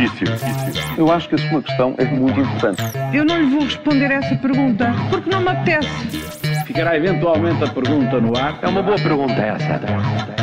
difícil. Eu acho que a sua questão é muito importante. Eu não lhe vou responder essa pergunta porque não me apetece. Ficará eventualmente a pergunta no ar. É uma boa pergunta essa.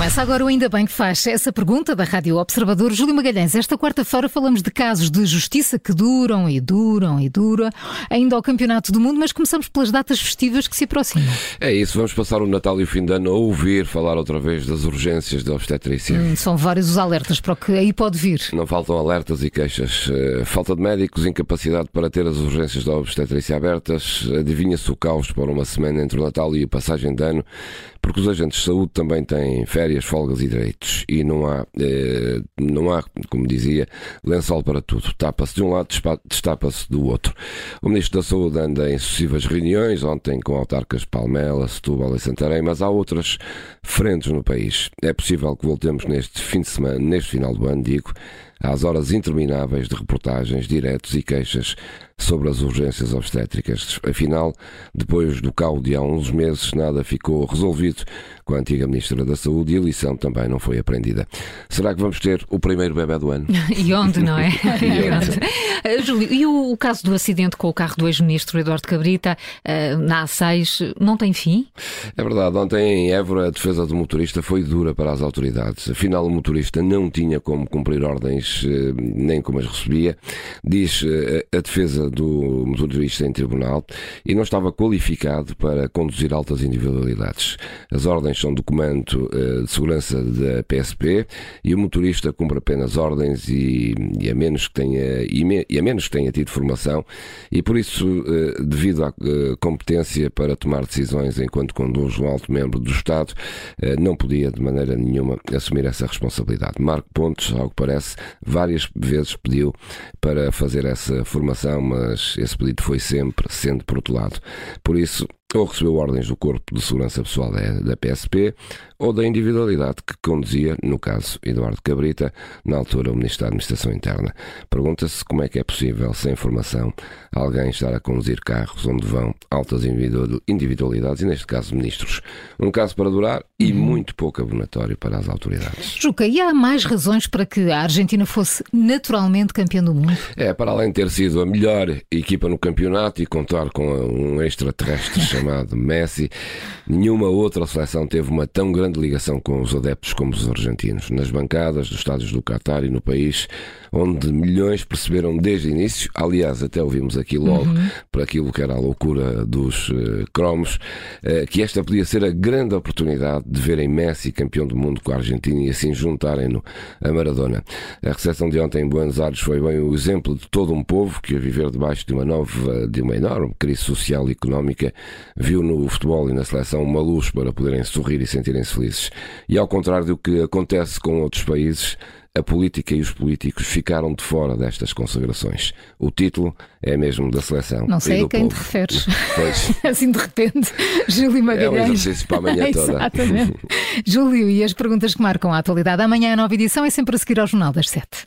Começa agora o Ainda Bem que faz essa pergunta da Rádio Observador. Júlio Magalhães, esta quarta-feira falamos de casos de justiça que duram e duram e duram, ainda ao Campeonato do Mundo, mas começamos pelas datas festivas que se aproximam. É isso, vamos passar o Natal e o fim de ano a ouvir falar outra vez das urgências da obstetrícia. Hum, são vários os alertas para o que aí pode vir. Não faltam alertas e queixas. Uh, falta de médicos, incapacidade para ter as urgências da obstetrícia abertas. Adivinha-se o caos para uma semana entre o Natal e a passagem de ano, porque os agentes de saúde também têm férias folgas e direitos. E não há, eh, não há, como dizia, lençol para tudo. Tapa-se de um lado, destapa-se do outro. O Ministro da Saúde anda em sucessivas reuniões, ontem com autarcas Palmela, Setúbal e Santarém, mas há outras frentes no país. É possível que voltemos neste fim de semana, neste final do ano, digo, às horas intermináveis de reportagens, diretos e queixas sobre as urgências obstétricas. Afinal, depois do caos de há uns meses, nada ficou resolvido com a antiga Ministra da Saúde e a lição também não foi aprendida. Será que vamos ter o primeiro bebê do ano? e onde, não é? e onde? Uh, Júlio, e o, o, caso do acidente com o carro do ex-ministro Eduardo Cabrita uh, na A6 não tem fim? É verdade. Ontem em Évora a defesa do motorista foi dura para as autoridades. Afinal, o motorista não tinha como cumprir ordens, uh, nem como as recebia. Diz a defesa do motorista em tribunal e não estava qualificado para conduzir altas individualidades. As ordens são documento uh, de segurança da PSP e o motorista cumpre apenas ordens e, e a menos que tenha e, e, a menos tenha tido formação e por isso uh, devido à uh, competência para tomar decisões enquanto conduz um alto membro do Estado não podia de maneira nenhuma assumir essa responsabilidade. Marco Pontes, ao que parece, várias vezes pediu para fazer essa formação, mas mas esse pedido foi sempre sendo protelado. Por isso, ou recebeu ordens do Corpo de Segurança Pessoal da PSP ou da individualidade que conduzia, no caso Eduardo Cabrita, na altura o Ministro da Administração Interna. Pergunta-se como é que é possível, sem formação, alguém estar a conduzir carros onde vão altas individualidades, e neste caso ministros. Um caso para durar e uhum. muito pouco abonatório para as autoridades. Juca, e há mais razões para que a Argentina fosse naturalmente campeã do mundo? É, para além de ter sido a melhor equipa no campeonato e contar com um extraterrestre chamado Messi, nenhuma outra seleção teve uma tão grande ligação com os adeptos como os argentinos. Nas bancadas dos estádios do Qatar e no país, onde milhões perceberam desde o início, aliás, até ouvimos aqui logo, uhum. para aquilo que era a loucura dos uh, cromos, uh, que esta podia ser a grande oportunidade de verem Messi campeão do mundo com a Argentina e assim juntarem-no a Maradona. A recepção de ontem em Buenos Aires foi bem o exemplo de todo um povo que a viver debaixo de uma nova, de uma enorme crise social e económica, viu no futebol e na seleção uma luz para poderem sorrir e sentirem-se felizes. E ao contrário do que acontece com outros países, a política e os políticos ficaram de fora destas consagrações. O título é mesmo da seleção. Não sei a quem povo. te referes. Pois. assim de repente, Júlio Magalhães. É um exercício para amanhã toda. Exatamente. Júlio, e as perguntas que marcam a atualidade. Amanhã a nova edição é sempre a seguir ao Jornal das Sete.